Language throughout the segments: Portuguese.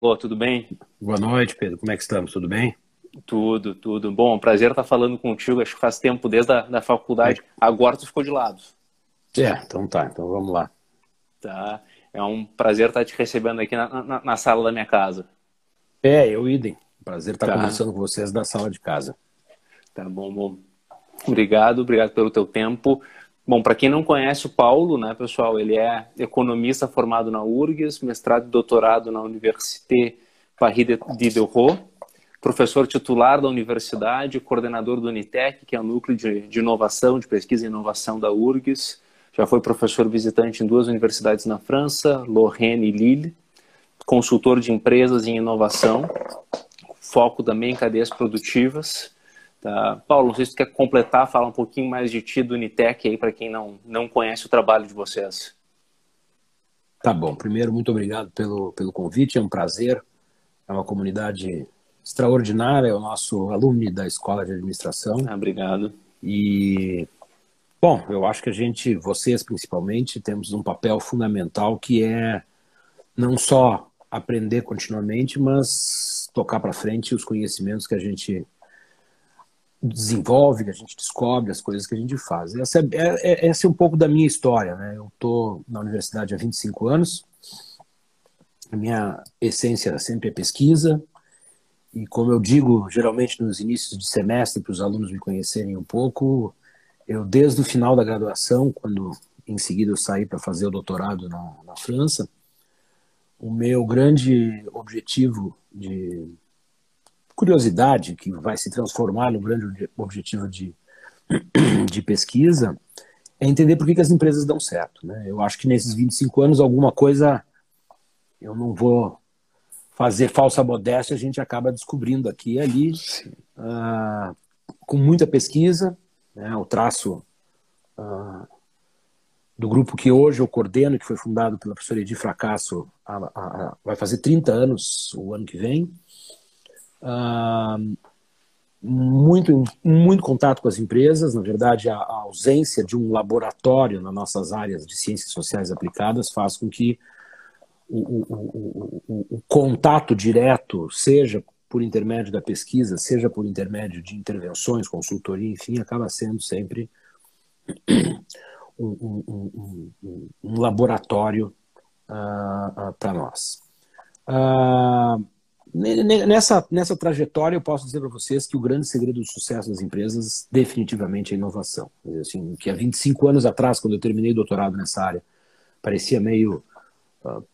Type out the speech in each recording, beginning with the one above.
Ô, tudo bem? Boa noite, Pedro. Como é que estamos? Tudo bem? Tudo, tudo. Bom, prazer estar falando contigo. Acho que faz tempo desde a da faculdade. Agora tu ficou de lado. É, então tá. Então vamos lá. Tá. É um prazer estar te recebendo aqui na, na, na sala da minha casa. É, eu idem. Prazer estar tá. conversando com vocês da sala de casa. Tá bom, bom. Obrigado, obrigado pelo teu tempo. Bom, para quem não conhece o Paulo, né, pessoal, ele é economista formado na URGS, mestrado e doutorado na Université Paris de Diderot, professor titular da universidade, coordenador do Unitec, que é o núcleo de, de inovação, de pesquisa e inovação da URGS. Já foi professor visitante em duas universidades na França, Lorraine e Lille, consultor de empresas em inovação, foco também em cadeias produtivas Tá. Paulo, não sei se você quer completar, falar um pouquinho mais de ti, do Unitec, aí, para quem não, não conhece o trabalho de vocês. Tá bom. Primeiro, muito obrigado pelo, pelo convite, é um prazer. É uma comunidade extraordinária, é o nosso aluno da Escola de Administração. Ah, obrigado. E, bom, eu acho que a gente, vocês principalmente, temos um papel fundamental que é não só aprender continuamente, mas tocar para frente os conhecimentos que a gente desenvolve, que a gente descobre, as coisas que a gente faz. Essa é, é, é, essa é um pouco da minha história. Né? Eu estou na universidade há 25 anos, a minha essência sempre é pesquisa, e como eu digo geralmente nos inícios de semestre, para os alunos me conhecerem um pouco, eu desde o final da graduação, quando em seguida eu saí para fazer o doutorado na, na França, o meu grande objetivo de curiosidade que vai se transformar no grande objetivo de, de pesquisa é entender por que, que as empresas dão certo. Né? Eu acho que nesses 25 anos alguma coisa eu não vou fazer falsa modéstia, a gente acaba descobrindo aqui e ali, uh, com muita pesquisa, né, o traço uh, do grupo que hoje eu coordeno, que foi fundado pela professora Edi Fracasso, a, a, a, vai fazer 30 anos o ano que vem, muito, muito contato com as empresas, na verdade, a, a, ausência de um laboratório nas nossas áreas de ciências sociais aplicadas faz com que o, o, o, o contato direto, seja por intermédio da pesquisa, seja por intermédio de intervenções, consultoria, enfim, acaba sendo sempre um, um, um, um laboratório uh, uh, para nós. Uh, Nessa, nessa trajetória, eu posso dizer para vocês que o grande segredo do sucesso das empresas definitivamente é a inovação. Assim, que há 25 anos atrás, quando eu terminei o doutorado nessa área, parecia meio uh,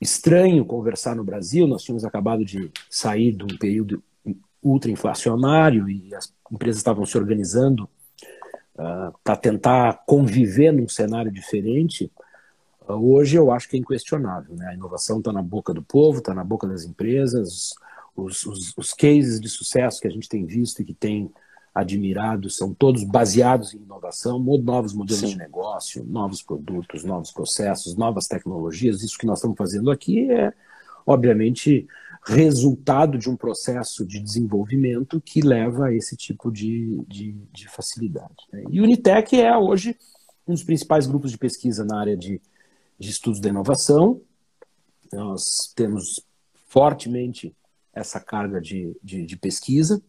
estranho conversar no Brasil. Nós tínhamos acabado de sair de um período ultra-inflacionário e as empresas estavam se organizando uh, para tentar conviver num cenário diferente. Hoje eu acho que é inquestionável. Né? A inovação está na boca do povo, está na boca das empresas. Os, os, os, cases de sucesso que a gente tem visto e que tem admirado são todos baseados em inovação, novos modelos Sim. de negócio, novos produtos, novos processos, novas tecnologias. Isso que nós estamos fazendo aqui é, obviamente, resultado de um processo de desenvolvimento que leva a esse tipo de, de, de facilidade. Né? E o Unitec é hoje um dos principais grupos de pesquisa na área de de estudos da inovação. Nós temos fortemente essa carga de, de, de pesquisa.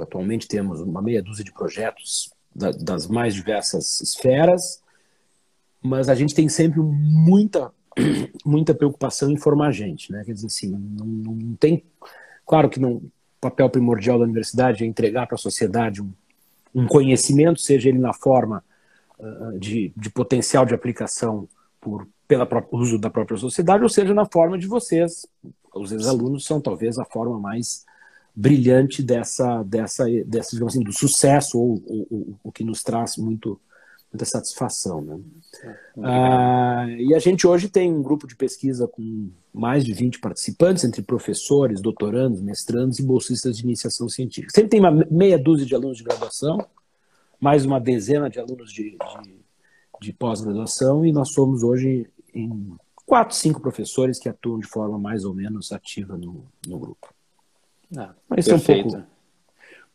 atualmente temos uma meia dúzia de projetos da, das mais diversas esferas, mas a gente tem sempre muita, muita preocupação em formar gente. Né? Quer dizer assim, não, não tem. Claro que não, o papel primordial da universidade é entregar para a sociedade um, um conhecimento, seja ele na forma uh, de, de potencial de aplicação por pelo uso da própria sociedade, ou seja, na forma de vocês. Os ex-alunos são talvez a forma mais brilhante dessa, dessa, dessa digamos assim, do sucesso, ou, o que nos traz muito, muita satisfação. Né? Ah, e a gente hoje tem um grupo de pesquisa com mais de 20 participantes, entre professores, doutorandos, mestrandos e bolsistas de iniciação científica. Sempre tem uma meia dúzia de alunos de graduação, mais uma dezena de alunos de, de de pós-graduação e nós somos hoje em quatro, cinco professores que atuam de forma mais ou menos ativa no, no grupo. Ah, Mas perfeito. É um pouco...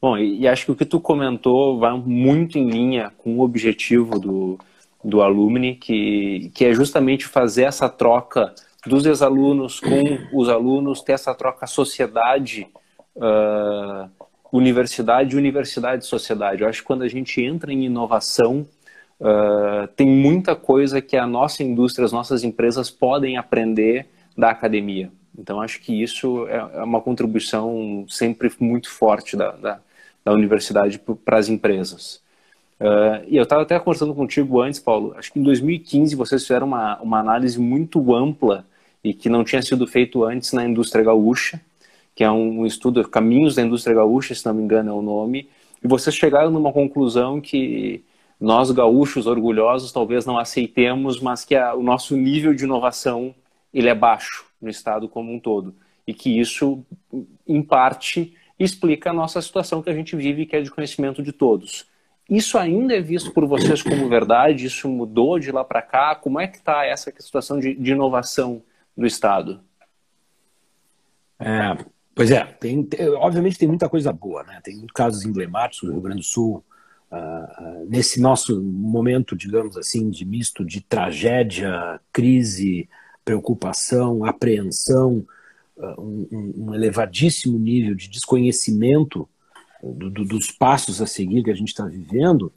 Bom, e, e, acho que o que tu comentou vai muito em linha com o objetivo do, do Alumni, que, que é justamente fazer essa troca dos ex-alunos com os alunos, ter essa troca sociedade, uh, universidade, universidade, sociedade. Eu acho que quando a gente entra em inovação, uh, tem muita coisa que a nossa indústria, as nossas empresas podem aprender da academia. Então, acho que isso é, é uma contribuição sempre muito forte da, da, da universidade para as empresas. Uh, e eu estava até conversando contigo antes, Paulo. Acho que em 2015 vocês fizeram uma, uma análise muito ampla e que não tinha sido feito antes na indústria gaúcha, que é um, um estudo Caminhos da Indústria Gaúcha, se não me engano é o nome. E vocês chegaram numa conclusão que nós gaúchos orgulhosos talvez não aceitemos, mas que a, o nosso nível de inovação ele é baixo no estado como um todo e que isso em parte explica a nossa situação que a gente vive, que é de conhecimento de todos. Isso ainda é visto por vocês como verdade? Isso mudou de lá para cá? Como é que está essa situação de, de, inovação do Estado? É, pois é, tem, tem, obviamente tem muita coisa boa, né? Tem casos emblemáticos do Rio Grande do Sul. Nesse nosso momento, digamos assim, de misto de tragédia, crise, preocupação, apreensão, uh, um, um elevadíssimo nível de desconhecimento do, do, dos passos a seguir que a gente está vivendo,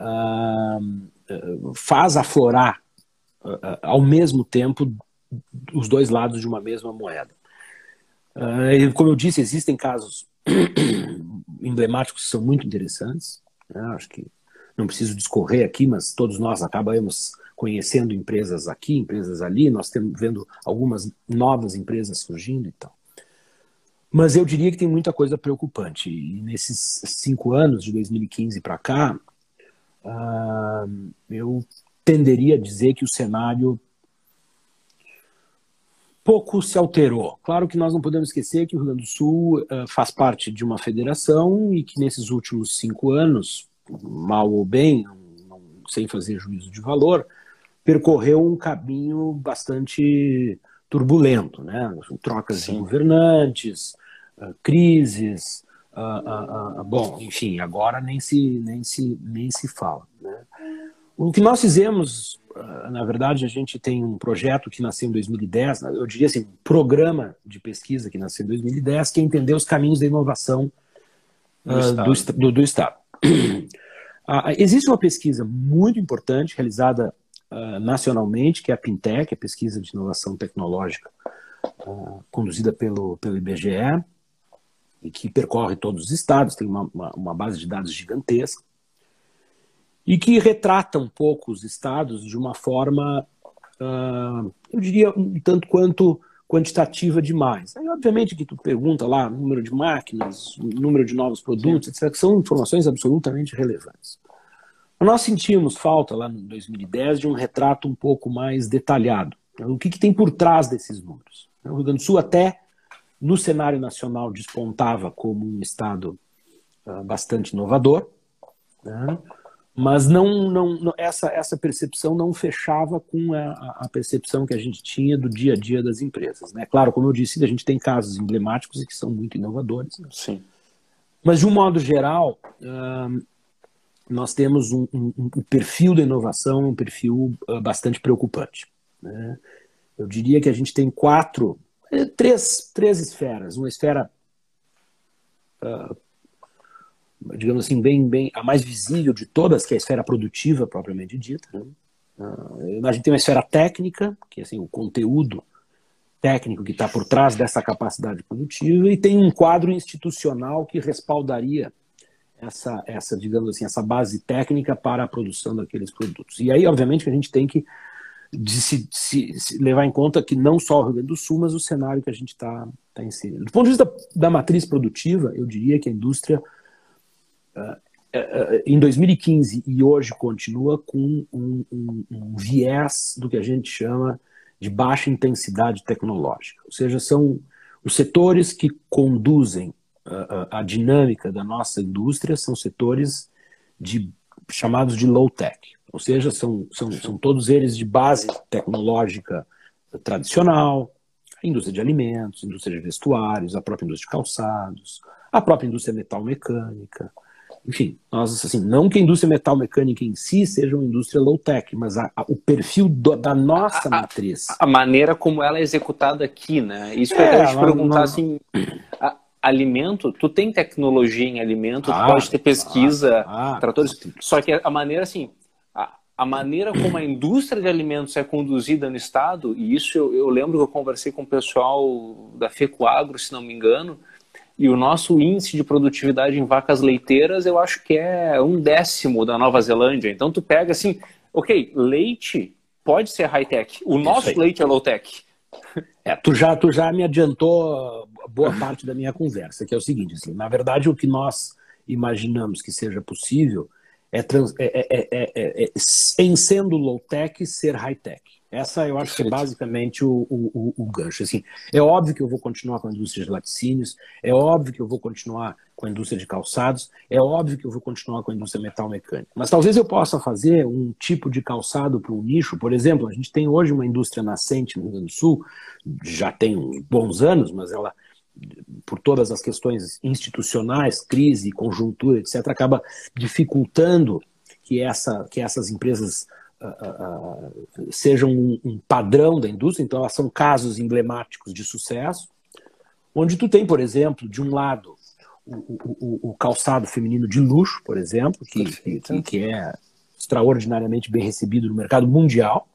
uh, faz aflorar uh, ao mesmo tempo os dois lados de uma mesma moeda. Como eu disse, existem casos emblemáticos que são muito interessantes. Né? Acho que não preciso discorrer aqui, mas todos nós acabamos conhecendo empresas aqui, empresas ali, nós estamos vendo algumas novas empresas surgindo e tal. Mas eu diria que tem muita coisa preocupante. E nesses cinco anos, de 2015 para cá, uh, eu tenderia a dizer que o cenário pouco se alterou. Claro que nós não podemos esquecer que o Rio Grande do Sul uh, faz parte de uma federação e que nesses últimos cinco anos, mal ou bem, não, sem fazer juízo de valor, percorreu um caminho bastante turbulento, né? Trocas Sim. de governantes, uh, crises, uh, bom, enfim, agora nem se nem se nem se fala. Né? O que nós fizemos, na verdade, a gente tem um projeto que nasceu em 2010, né? eu diria assim, um programa de pesquisa que nasceu em 2010, que é entender os caminhos da inovação do Estado. Do, do estado. existe uma pesquisa muito importante realizada uh, nacionalmente, que é a Pintec, a Pesquisa de Inovação Tecnológica, uh, conduzida pelo, pelo IBGE, e que percorre todos os estados, tem uma, uma, uma base de dados gigantesca, e que retrata um pouco os estados de uma forma, uh, eu diria, um tanto quanto quantitativa demais. Aí, obviamente, que tu pergunta lá número de máquinas, número de novos produtos, etc., que são informações absolutamente relevantes. Nós sentimos falta lá em 2010 de um retrato um pouco mais detalhado. O que, que tem por trás desses números? O Rio Grande do Sul até no cenário nacional despontava como um estado uh, bastante inovador, né? Mas não, não, essa, essa percepção não fechava com a, a, percepção que a gente tinha do dia a dia das empresas. Né? Claro, como eu disse, a gente tem casos emblemáticos e que são muito inovadores. Né? Sim. Mas, de um modo geral, uh, nós temos um, um, um, perfil da inovação, um perfil uh, bastante preocupante. Né? Eu diria que a gente tem quatro, eh, três, três esferas. Uma esfera, uh, digamos assim, bem, bem a mais visível de todas, que é a esfera produtiva propriamente dita. Né? Uh, a gente tem uma esfera técnica, que é assim, o conteúdo técnico que está por trás dessa capacidade produtiva, e tem um quadro institucional que respaldaria essa, essa, digamos assim, essa base técnica para a produção daqueles produtos. E aí, obviamente, que a gente tem que se, se, levar em conta que não só o Rio Grande do Sul, mas o cenário que a gente está tá inserindo. Do ponto de vista da, matriz produtiva, eu diria que a indústria, em 2015 e hoje, continua com um, um, um viés do que a gente chama de baixa intensidade tecnológica. Ou seja, são os setores que conduzem a, a, dinâmica da nossa indústria são setores de, chamados de low-tech, ou seja, são, são, são todos eles de base tecnológica tradicional, a indústria de alimentos, a indústria de vestuários, a própria indústria de calçados, a própria indústria metal mecânica, enfim, nós, assim, não que a indústria metal mecânica em si seja uma indústria low-tech, mas a, a, o perfil do, da nossa a, matriz. A, maneira como ela é executada aqui, né? Isso que é, eu quero te perguntar, não... assim, alimento, tu tem tecnologia em alimento, ah, tu pode ter pesquisa, ah, ah, tratores, só que a maneira, assim, a maneira como a indústria de alimentos é conduzida no Estado, e isso eu, eu lembro que eu conversei com o pessoal da FECOAGRO, se não me engano, e o nosso índice de produtividade em vacas leiteiras eu acho que é um décimo da Nova Zelândia. Então tu pega assim, ok, leite pode ser high-tech, o nosso leite é low-tech. É, tu já, tu já me adiantou boa parte da minha conversa, que é o seguinte, assim, na verdade o que nós imaginamos que seja possível é, trans, é, é, é, é, em sendo low-tech, ser high-tech. Essa eu acho que é basicamente o, o, o, o, gancho. Assim, é óbvio que eu vou continuar com a indústria de laticínios, é óbvio que eu vou continuar com a indústria de calçados, é óbvio que eu vou continuar com a indústria metal mecânica. Mas talvez eu possa fazer um tipo de calçado para um nicho. Por exemplo, a gente tem hoje uma indústria nascente no Rio Grande do Sul, já tem bons anos, mas ela por todas as questões institucionais, crise, conjuntura, etc., acaba dificultando que, essa, que essas empresas sejam um, um, padrão da indústria, então elas são casos emblemáticos de sucesso, onde tu tem, por exemplo, de um lado, o, o, o calçado feminino de luxo, por exemplo, que, que, que é extraordinariamente bem recebido no mercado mundial,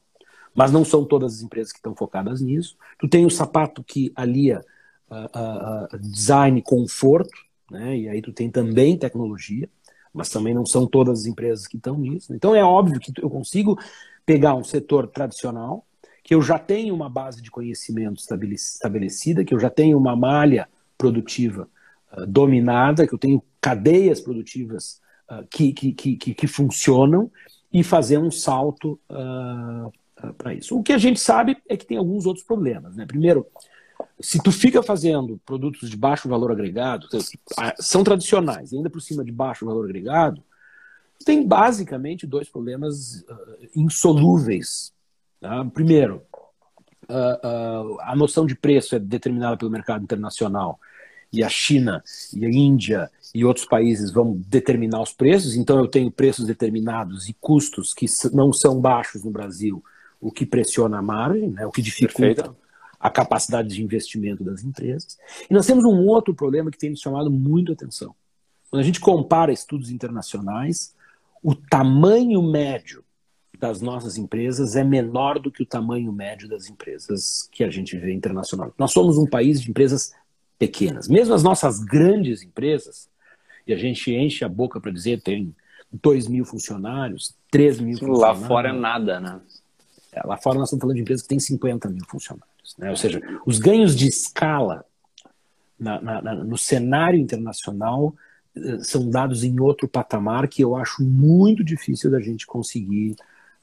mas não são todas as empresas que estão focadas nisso. Tu tem o sapato que alia uh, uh, design conforto, né? e aí tu tem também tecnologia, mas também não são todas as empresas que estão nisso. Então é óbvio que eu consigo pegar um setor tradicional, que eu já tenho uma base de conhecimento estabelecida, que eu já tenho uma malha produtiva uh, dominada, que eu tenho cadeias produtivas uh, que, que, que, que, funcionam, e fazer um salto uh, para isso. O que a gente sabe é que tem alguns outros problemas. Né? Primeiro, se tu fica fazendo produtos de baixo valor agregado, são tradicionais, ainda por cima de baixo valor agregado, tem basicamente dois problemas uh, insolúveis. Tá? Primeiro, uh, uh, a noção de preço é determinada pelo mercado internacional e a China e a Índia e outros países vão determinar os preços, então eu tenho preços determinados e custos que não são baixos no Brasil, o que pressiona a margem, né, o que dificulta Perfeito a capacidade de investimento das empresas. E nós temos um outro problema que tem nos chamado muito atenção. Quando a gente compara estudos internacionais, o tamanho médio das nossas empresas é menor do que o tamanho médio das empresas que a gente vê internacional. Nós somos um país de empresas pequenas. Mesmo as nossas grandes empresas, e a gente enche a boca para dizer tem 2 mil funcionários, 3 mil funcionários. Lá fora é nada, né? É, lá fora nós estamos falando de empresas que têm 50 mil funcionários. Né? Ou seja, os ganhos de escala na, na, no cenário internacional eh, são dados em outro patamar que eu acho muito difícil da gente conseguir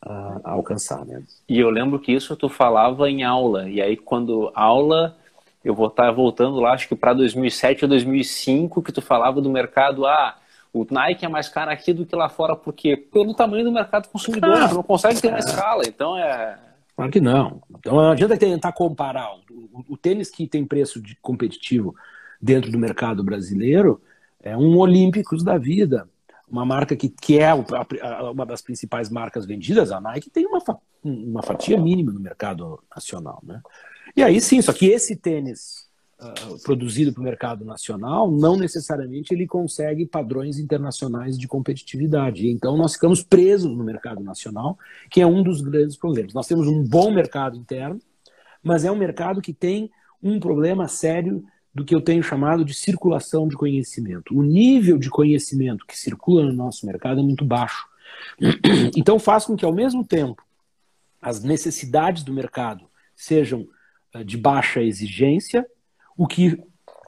uh, alcançar. Né? E eu lembro que isso tu falava em aula, e aí quando aula, eu vou estar voltando lá, acho que para 2007 ou 2005, que tu falava do mercado, ah, o Nike é mais caro aqui do que lá fora, porque pelo tamanho do mercado consumidor, ah, não consegue ter uma escala, então é... Claro que não. Então não adianta tentar comparar. O, o, tênis que tem preço de competitivo dentro do mercado brasileiro é um Olímpicos da vida. Uma marca que, que é uma das principais marcas vendidas, a Nike, tem uma, uma fatia mínima no mercado nacional. Né? E aí sim, só que esse tênis uh, produzido para o mercado nacional, não necessariamente ele consegue padrões internacionais de competitividade. Então nós ficamos presos no mercado nacional, que é um dos grandes problemas. Nós temos um bom mercado interno, mas é um mercado que tem um problema sério do que eu tenho chamado de circulação de conhecimento. O nível de conhecimento que circula no nosso mercado é muito baixo. Então faz com que, ao mesmo tempo, as necessidades do mercado sejam eh, de baixa exigência o que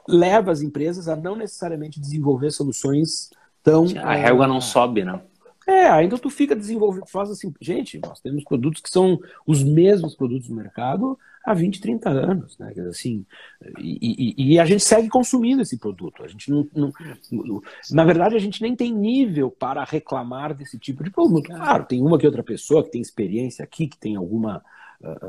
leva as empresas a não necessariamente desenvolver soluções tão. A régua não sobe, né? É, então tu fica desenvolvendo, faz assim, gente, nós temos produtos que são os mesmos produtos do mercado há 20, 30 anos, né? Assim, e, e, e a gente segue consumindo esse produto. A gente não, não, na verdade, a gente nem tem nível para reclamar desse tipo de produto. Claro, tem uma que outra pessoa que tem experiência aqui, que tem alguma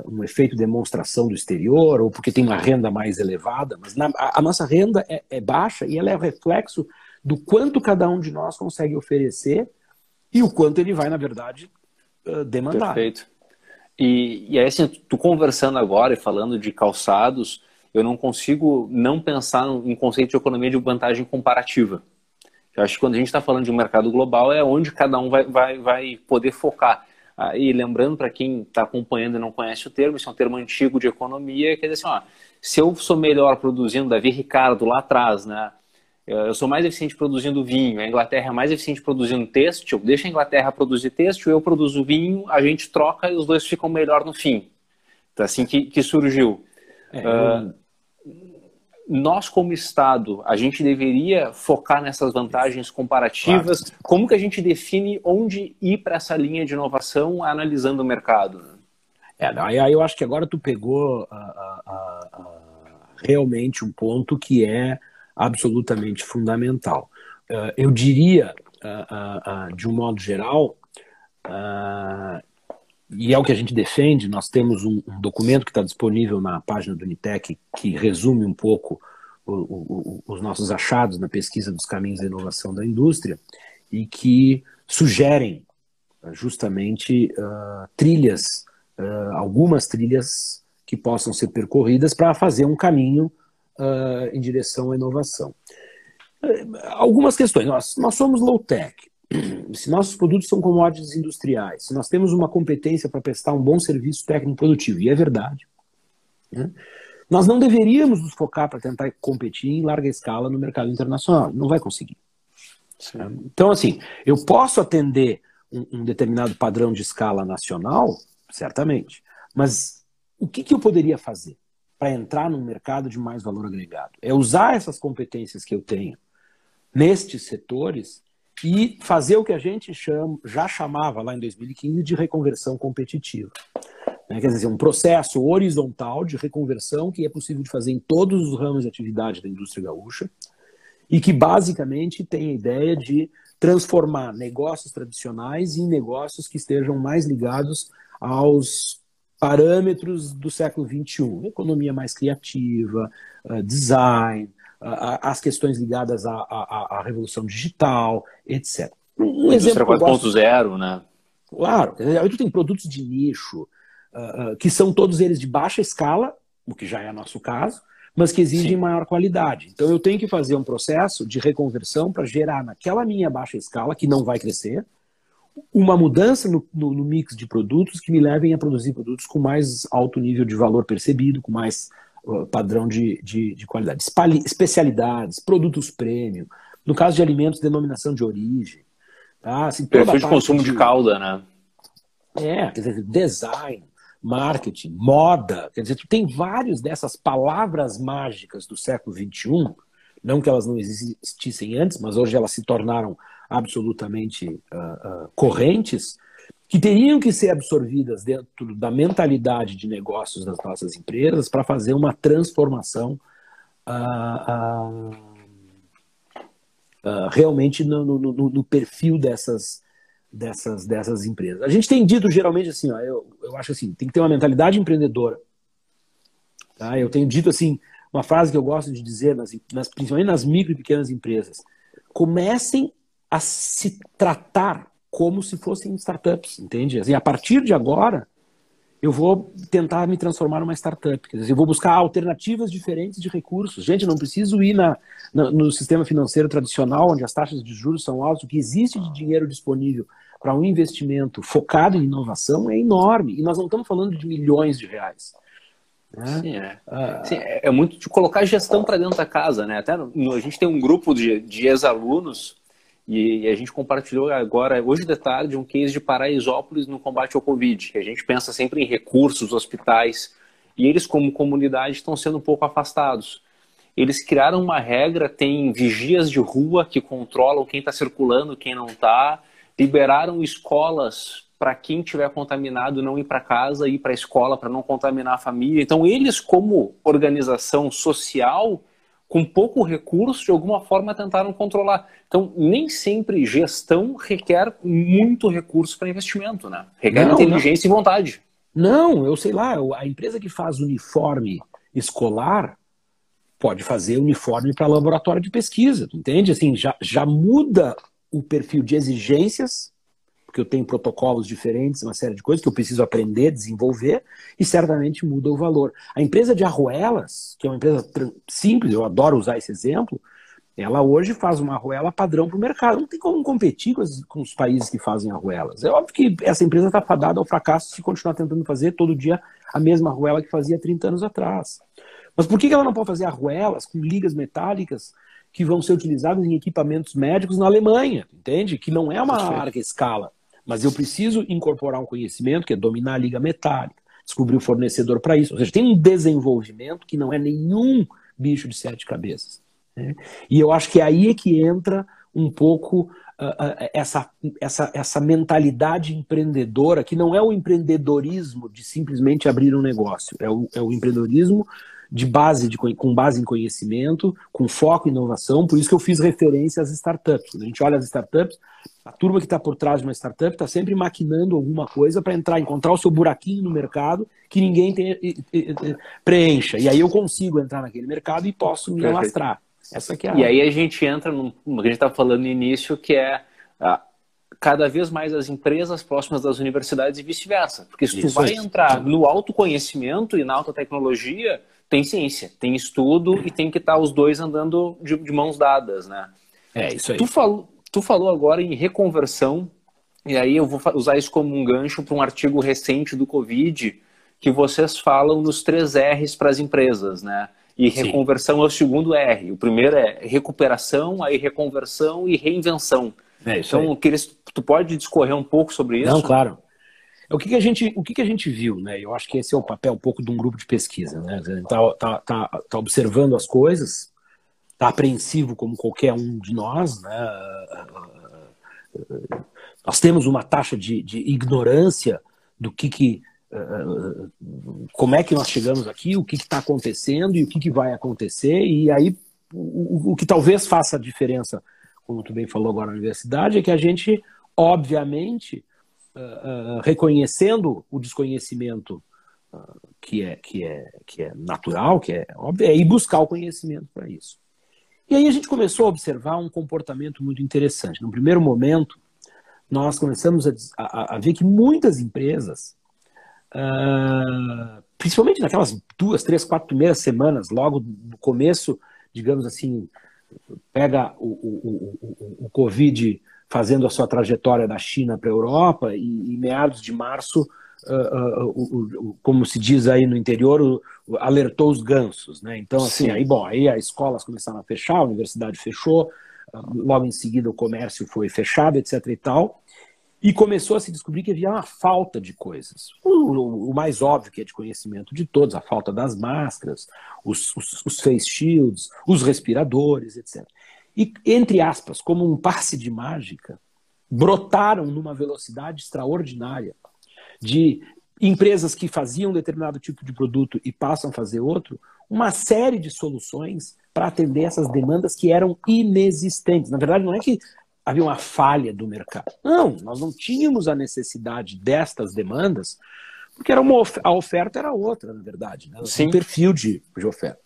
um efeito de demonstração do exterior, ou porque tem uma renda mais elevada, mas na, a, a, nossa renda é, é, baixa e ela é reflexo do quanto cada um de nós consegue oferecer e o quanto ele vai, na verdade, demandar. Perfeito. E, e aí, assim, tu conversando agora e falando de calçados, eu não consigo não pensar em conceito de economia de vantagem comparativa. Eu acho que quando a gente está falando de um mercado global é onde cada um vai, vai, vai poder focar. Ah, e lembrando para quem está acompanhando e não conhece o termo, isso é um termo antigo de economia, quer dizer assim, ó, se eu sou melhor produzindo, Davi Ricardo lá atrás, né? Eu sou mais eficiente produzindo vinho, a Inglaterra é mais eficiente produzindo têxtil, deixa a Inglaterra produzir têxtil, eu produzo vinho, a gente troca e os dois ficam melhor no fim. Então, assim que, que surgiu. É, uh, nós, como Estado, a gente deveria focar nessas vantagens comparativas. Claro. Como que a gente define onde ir para essa linha de inovação analisando o mercado? É, aí eu acho que agora tu pegou uh, uh, uh, realmente um ponto que é absolutamente fundamental. Uh, eu diria, uh, uh, de um modo geral, e é o que a gente defende, nós temos um, um documento que está disponível na página do Unitec que resume um pouco o, o, os nossos achados na pesquisa dos caminhos da inovação da indústria e que sugerem justamente trilhas, algumas trilhas que possam ser percorridas para fazer um caminho uh, em direção à inovação. Uh, algumas questões. Nós, nós somos low-tech. Se nossos produtos são commodities industriais, se nós temos uma competência para prestar um bom serviço técnico produtivo, e é verdade, né? nós não deveríamos nos focar para tentar competir em larga escala no mercado internacional. Não vai conseguir. Sim. Então, assim, eu posso atender um, um, determinado padrão de escala nacional, certamente, mas o que, que eu poderia fazer? para entrar num mercado de mais valor agregado. É usar essas competências que eu tenho nestes setores e fazer o que a gente chama, já chamava lá em 2015 de reconversão competitiva. Né? Quer dizer, um processo horizontal de reconversão que é possível de fazer em todos os ramos de atividade da indústria gaúcha e que basicamente tem a ideia de transformar negócios tradicionais em negócios que estejam mais ligados aos parâmetros do século XXI, economia mais criativa, uh, design, as questões ligadas à, à, à, revolução digital, etc. Um Indústria 4.0, né? Claro, aí tu tem produtos de nicho, uh, que são todos eles de baixa escala, o que já é nosso caso, mas que exigem Sim. maior qualidade. Então eu tenho que fazer um processo de reconversão para gerar naquela minha baixa escala, que não vai crescer, uma mudança no, no, no, mix de produtos que me levem a produzir produtos com mais alto nível de valor percebido, com mais padrão de, de, de qualidade. Espali, especialidades, produtos premium. No caso de alimentos, denominação de origem. Tá? Assim, Perfil de consumo de, de calda, né? É, quer dizer, design, marketing, moda. Quer dizer, tu tem vários dessas palavras mágicas do século XXI, não que elas não existissem antes, mas hoje elas se tornaram absolutamente uh, uh, correntes, que teriam que ser absorvidas dentro da mentalidade de negócios das nossas empresas para fazer uma transformação uh, realmente no, no, no, no, perfil dessas, dessas, dessas empresas. A gente tem dito geralmente assim, ó, eu, eu acho assim, tem que ter uma mentalidade empreendedora. Tá? Eu tenho dito assim, uma frase que eu gosto de dizer, nas, nas, principalmente nas micro e pequenas empresas, comecem a se tratar como se fossem startups, entende? E a partir de agora, eu vou tentar me transformar numa startup. Quer dizer, eu vou buscar alternativas diferentes de recursos. Gente, não preciso ir na, na, no sistema financeiro tradicional, onde as taxas de juros são altas. O que existe de dinheiro disponível para um investimento focado em inovação é enorme. E nós não estamos falando de milhões de reais. Né? Sim, é. Ah, Sim, é, é muito de colocar gestão para dentro da casa. Né? Até no, a gente tem um grupo de, de ex-alunos e a gente compartilhou agora, hoje de tarde, um case de Paraisópolis no combate ao Covid, a gente pensa sempre em recursos, hospitais, e eles, como comunidade, estão sendo um pouco afastados. Eles criaram uma regra, tem vigias de rua que controlam quem está circulando, quem não está, liberaram escolas para quem tiver contaminado não ir para casa, ir para a escola para não contaminar a família. Então, eles, como organização social, com pouco recurso, de alguma forma tentaram controlar. Então, nem sempre gestão requer muito recurso para investimento, né? Requer não, inteligência não. e vontade. Não, eu sei lá, a empresa que faz uniforme escolar pode fazer uniforme para laboratório de pesquisa, entende? Assim, já, já muda o perfil de exigências, porque eu tenho protocolos diferentes, uma série de coisas que eu preciso aprender, desenvolver, e certamente muda o valor. A empresa de arruelas, que é uma empresa simples, eu adoro usar esse exemplo, ela hoje faz uma arruela padrão para o mercado. Não tem como competir com, as, com, os países que fazem arruelas. É óbvio que essa empresa está fadada ao fracasso se continuar tentando fazer todo dia a mesma arruela que fazia 30 anos atrás. Mas por que ela não pode fazer arruelas com ligas metálicas que vão ser utilizadas em equipamentos médicos na Alemanha? Entende? Que não é uma larga escala. Mas eu preciso incorporar um conhecimento que é dominar a liga metálica, descobrir o fornecedor para isso. Ou seja, tem um desenvolvimento que não é nenhum bicho de sete cabeças. Né? E eu acho que é aí é que entra um pouco uh, uh, essa, essa, essa mentalidade empreendedora, que não é o empreendedorismo de simplesmente abrir um negócio, é o, é o empreendedorismo de base de, com base em conhecimento, com foco em inovação, por isso que eu fiz referência às startups. Quando a gente olha as startups, a turma que está por trás de uma startup está sempre maquinando alguma coisa para entrar, encontrar o seu buraquinho no mercado que ninguém tem, preencha. E aí eu consigo entrar naquele mercado e posso me Perfeito. alastrar. Essa é a... E aí a gente entra no que a gente estava falando no início, que é ah, cada vez mais as empresas próximas das universidades e vice-versa. Porque se tu vai entrar no autoconhecimento e na alta tecnologia, tem ciência, tem estudo e tem que estar tá os dois andando de, de, mãos dadas, né? É, isso aí. Tu, fal, tu falou agora em reconversão, e aí eu vou usar isso como um gancho para um artigo recente do Covid, que vocês falam nos três R's para as empresas, né? E reconversão Sim. é o segundo R. O primeiro é recuperação, aí reconversão e reinvenção. É isso então, aí. tu pode discorrer um pouco sobre isso? Não, claro. O que, que a gente, o que, que a gente viu, né? Eu acho que esse é o papel um pouco de um grupo de pesquisa, né? Tá, tá, tá, tá observando as coisas, tá apreensivo como qualquer um de nós, né? Nós temos uma taxa de, de ignorância do que, que como é que nós chegamos aqui, o que está acontecendo e o que, que, vai acontecer, e aí o, o, que talvez faça a diferença, como tu bem falou agora na universidade, é que a gente, obviamente, uh, uh, reconhecendo o desconhecimento uh, que, é, que, é, que é natural, que é óbvio, é ir buscar o conhecimento para isso. E aí a gente começou a observar um comportamento muito interessante. No primeiro momento, nós começamos a, a, a ver que muitas empresas principalmente naquelas duas, três, quatro primeiras semanas, logo no começo, digamos assim, pega o, o, o, o Covid fazendo a sua trajetória da China para a Europa e, em meados de março, uh, uh, como se diz aí no interior, alertou os gansos, né? Então, assim, Sim. aí, bom, aí as escolas começaram a fechar, a universidade fechou, logo em seguida o comércio foi fechado, etc e tal, e começou a se descobrir que havia uma falta de coisas. O, o, mais óbvio que é de conhecimento de todos, a falta das máscaras, os, os, os face shields, os respiradores, etc. E, entre aspas, como um passe de mágica, brotaram numa velocidade extraordinária de empresas que faziam determinado tipo de produto e passam a fazer outro, uma série de soluções para atender essas demandas que eram inexistentes. Na verdade, não é que havia uma falha do mercado. Não, nós não tínhamos a necessidade destas demandas, porque era uma, a oferta era outra, na verdade, né? Sim. perfil de, de oferta.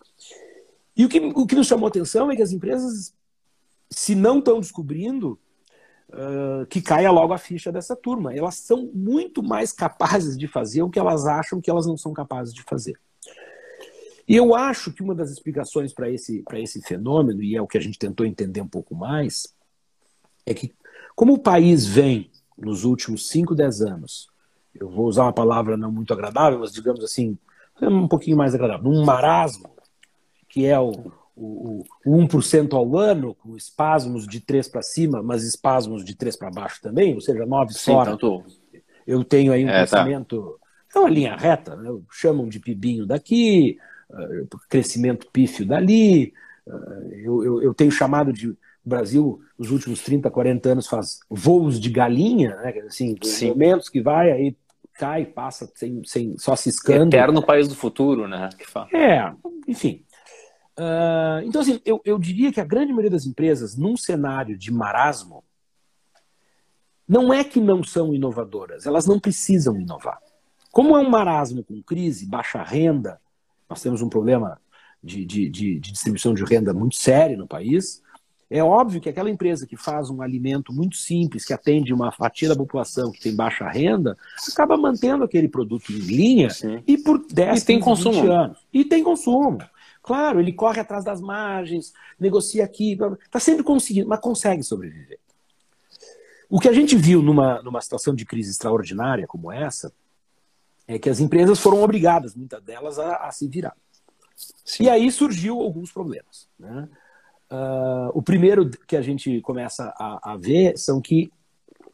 E o que, o que nos chamou a atenção é que as empresas, se não estão descobrindo, uh, que caia logo a ficha dessa turma. Elas são muito mais capazes de fazer o que elas acham que elas não são capazes de fazer. E eu acho que uma das explicações para esse, esse fenômeno, e é o que a gente tentou entender um pouco mais, é que, como o país vem, nos últimos 5, 10 anos, eu vou usar uma palavra não muito agradável, mas digamos assim, um pouquinho mais agradável, um marasmo, que é o, o, o 1% ao ano, com espasmos de 3 para cima, mas espasmos de 3 para baixo também, ou seja, 9 Sim, fora. Tanto... Eu tenho aí um é, tá. crescimento, tá. é uma linha reta, né? chamam de pibinho daqui, uh, crescimento pífio dali, uh, eu, eu, eu tenho chamado de o Brasil, nos últimos 30, 40 anos, faz voos de galinha, né? assim, momentos que vai, aí cai, passa sem, sem, só ciscando. Eterno país do futuro, né? É, enfim. Uh, então, assim, eu, eu diria que a grande maioria das empresas, num cenário de marasmo, não é que não são inovadoras, elas não precisam inovar. Como é um marasmo com crise, baixa renda, nós temos um problema de, de, de, de distribuição de renda muito sério no país. É óbvio que aquela empresa que faz um alimento muito simples, que atende uma fatia da população que tem baixa renda, acaba mantendo aquele produto em linha Sim. e por 10, e tem 15, consumo. anos. E tem consumo. Claro, ele corre atrás das margens, negocia aqui, está sempre conseguindo, mas consegue sobreviver. O que a gente viu numa, numa situação de crise extraordinária como essa é que as empresas foram obrigadas, muitas delas, a, a se virar. Sim. E aí surgiu alguns problemas. Né? Uh, o primeiro que a gente começa a, a, ver são que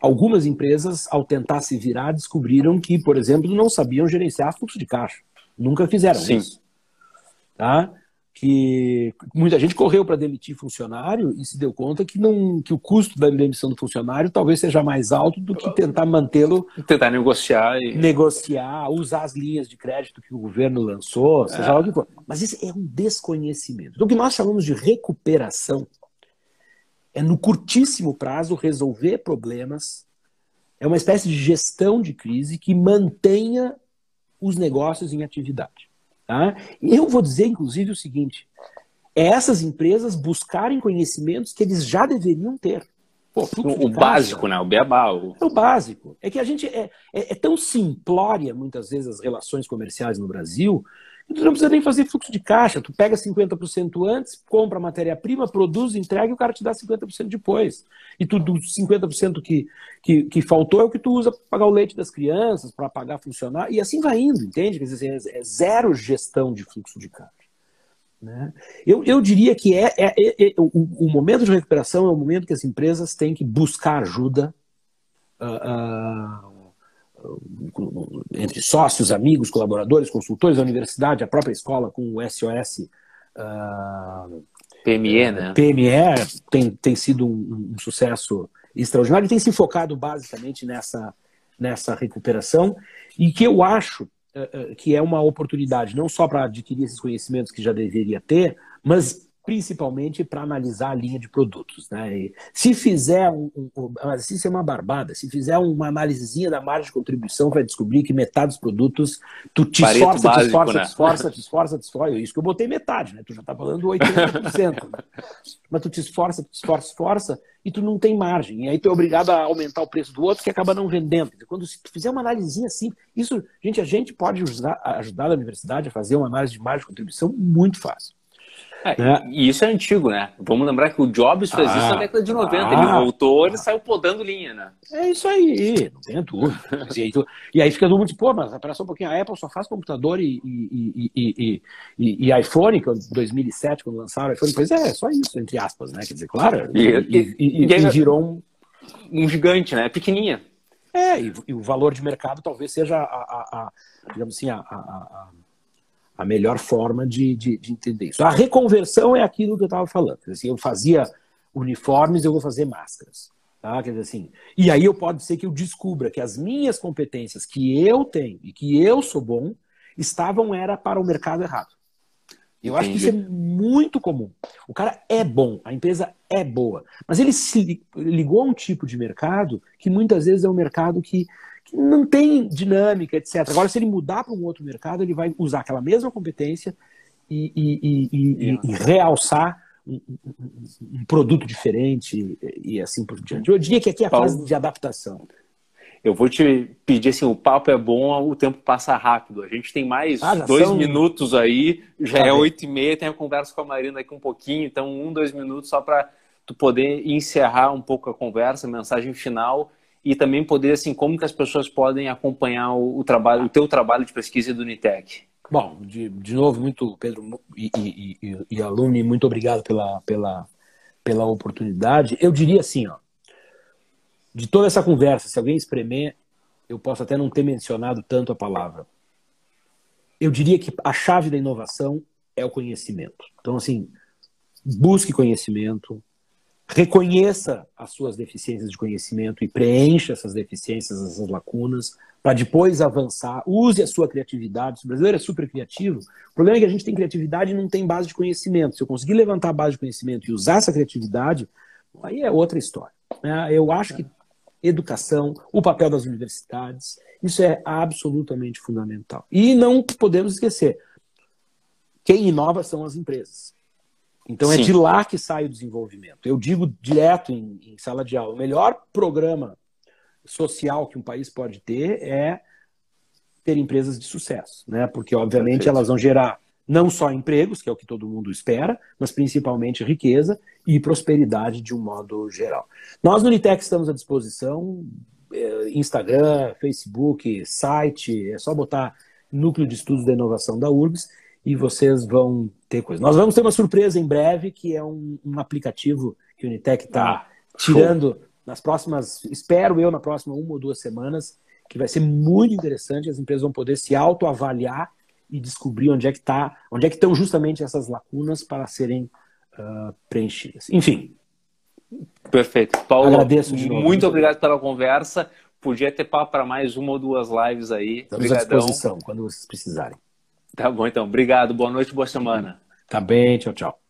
algumas empresas, ao tentar se virar, descobriram que, por exemplo, não sabiam gerenciar fluxo de caixa. Nunca fizeram Sim. isso. Tá? Que muita gente correu para demitir funcionário e se deu conta que não que o custo da demissão do funcionário talvez seja mais alto do que tentar mantê-lo tentar negociar e... negociar usar as linhas de crédito que o governo lançou seja é. lá o que for mas isso é um desconhecimento então, o que nós chamamos de recuperação é no curtíssimo prazo resolver problemas é uma espécie de gestão de crise que mantenha os negócios em atividade Tá? Eu vou dizer, inclusive, o seguinte: é essas empresas buscarem conhecimentos que eles já deveriam ter. Pô, o, básico, né? O beabá. O... É o básico. É que a gente é, é, é, tão simplória, muitas vezes, as relações comerciais no Brasil, tu não precisa nem fazer fluxo de caixa. Tu pega 50% antes, compra matéria-prima, produz, entrega e o cara te dá 50% depois. E tu, dos 50% que, que, que faltou é o que tu usa para pagar o leite das crianças, para pagar funcionário, e assim vai indo, entende? Quer dizer, é, é zero gestão de fluxo de caixa. Né? Eu, eu diria que é, é, é, é o, o, momento de recuperação é o momento que as empresas têm que buscar ajuda uh, uh, entre sócios, amigos, colaboradores, consultores da universidade, a própria escola com o SOS. Uh, ah, PME, né? PME tem, tem sido um, um sucesso extraordinário e tem se focado basicamente nessa, nessa recuperação e que eu acho eh, eh, que é uma oportunidade não só para adquirir esses conhecimentos que já deveria ter, mas principalmente para analisar a linha de produtos. Né? E se fizer um, um, isso é uma barbada, se fizer uma análisezinha da margem de contribuição, vai descobrir que metade dos produtos tu te Pareto esforça, básico, te esforça, né? te esforça, te esforça, te esforça, isso que eu botei metade, né? Tu já está falando 80%. né? Mas tu te esforça, te esforça, esforça e tu não tem margem. E aí tu é obrigado a aumentar o preço do outro que acaba não vendendo. Quando se tu fizer uma análisezinha assim, isso, gente, a gente pode ajudar, ajudar a universidade a fazer uma análise de margem de contribuição muito fácil. É, né? E isso é antigo, né? Vamos lembrar que o Jobs fez ah, isso na década de 90. Ah, ele voltou, ele saiu podando linha, né? É isso aí, não tem dúvida. e, aí, e aí fica todo mundo, pô, mas espera só um pouquinho, a Apple só faz computador e, e, e, e, e iPhone, que em 2007, quando lançaram o iPhone, pois é, é só isso, entre aspas, né? Quer dizer, claro, e, e, virou um... Um gigante, né? Pequenininha. É, e, o valor de mercado talvez seja a, a, a digamos assim, a, a a melhor forma de, de, de, entender isso. A reconversão é aquilo que eu estava falando. Assim, eu fazia uniformes, eu vou fazer máscaras. Tá? Quer dizer assim, e aí eu pode ser que eu descubra que as minhas competências que eu tenho e que eu sou bom estavam era para o mercado errado. Eu Entendi. acho que isso é muito comum. O cara é bom, a empresa é boa, mas ele se ligou a um tipo de mercado que muitas vezes é um mercado que que não tem dinâmica, etc. Agora, se ele mudar para um outro mercado, ele vai usar aquela mesma competência e, e, e, e realçar um, um, um, produto diferente e assim por diante. Eu diria que aqui é a Paulo, fase de adaptação. Eu vou te pedir assim, o papo é bom, o tempo passa rápido. A gente tem mais ah, dois são... minutos aí, já tá é oito e meia, tem a conversa com a Marina aqui um pouquinho, então um, dois minutos só para tu poder encerrar um pouco a conversa, mensagem final e também poder, assim, como que as pessoas podem acompanhar o, o trabalho, o teu trabalho de pesquisa do Unitec? Bom, de, de novo, muito, Pedro e, e, e, e Alune, muito obrigado pela, pela, pela oportunidade. Eu diria assim, ó, de toda essa conversa, se alguém espremer, eu posso até não ter mencionado tanto a palavra. Eu diria que a chave da inovação é o conhecimento. Então, assim, busque conhecimento, reconheça as suas deficiências de conhecimento e preencha essas deficiências, essas lacunas, para depois avançar. Use a sua criatividade. O brasileiro é super criativo. O problema é que a gente tem criatividade e não tem base de conhecimento. Se eu conseguir levantar a base de conhecimento e usar essa criatividade, aí é outra história. Né? Eu acho que educação, o papel das universidades, isso é absolutamente fundamental. E não podemos esquecer, quem inova são as empresas. Então é Sim. é de lá que sai o desenvolvimento. Eu digo direto em, em sala de aula, o melhor programa social que um país pode ter é ter empresas de sucesso, né? Porque obviamente Perfeito. elas vão gerar não só empregos, que é o que todo mundo espera, mas principalmente riqueza e prosperidade de um modo geral. Nós no Unitec estamos à disposição, é, Instagram, Facebook, site, é só botar Núcleo de Estudos da Inovação da URGS e vocês vão ter coisa. Nós vamos ter uma surpresa em breve, que é um, um aplicativo que o Unitec está ah, tirando nas próximas, espero eu, na próxima uma ou duas semanas, que vai ser muito interessante. As empresas vão poder se autoavaliar e descobrir onde é que está, onde é que estão justamente essas lacunas para serem uh, preenchidas. Enfim. Perfeito. Paulo, Agradeço de novo. muito obrigado pela conversa. Podia ter papo para mais uma ou duas lives aí. Estamos Obrigadão. à disposição quando vocês precisarem. Tá bom, então. Obrigado. Boa noite, boa semana. Tá bem. Tchau, tchau.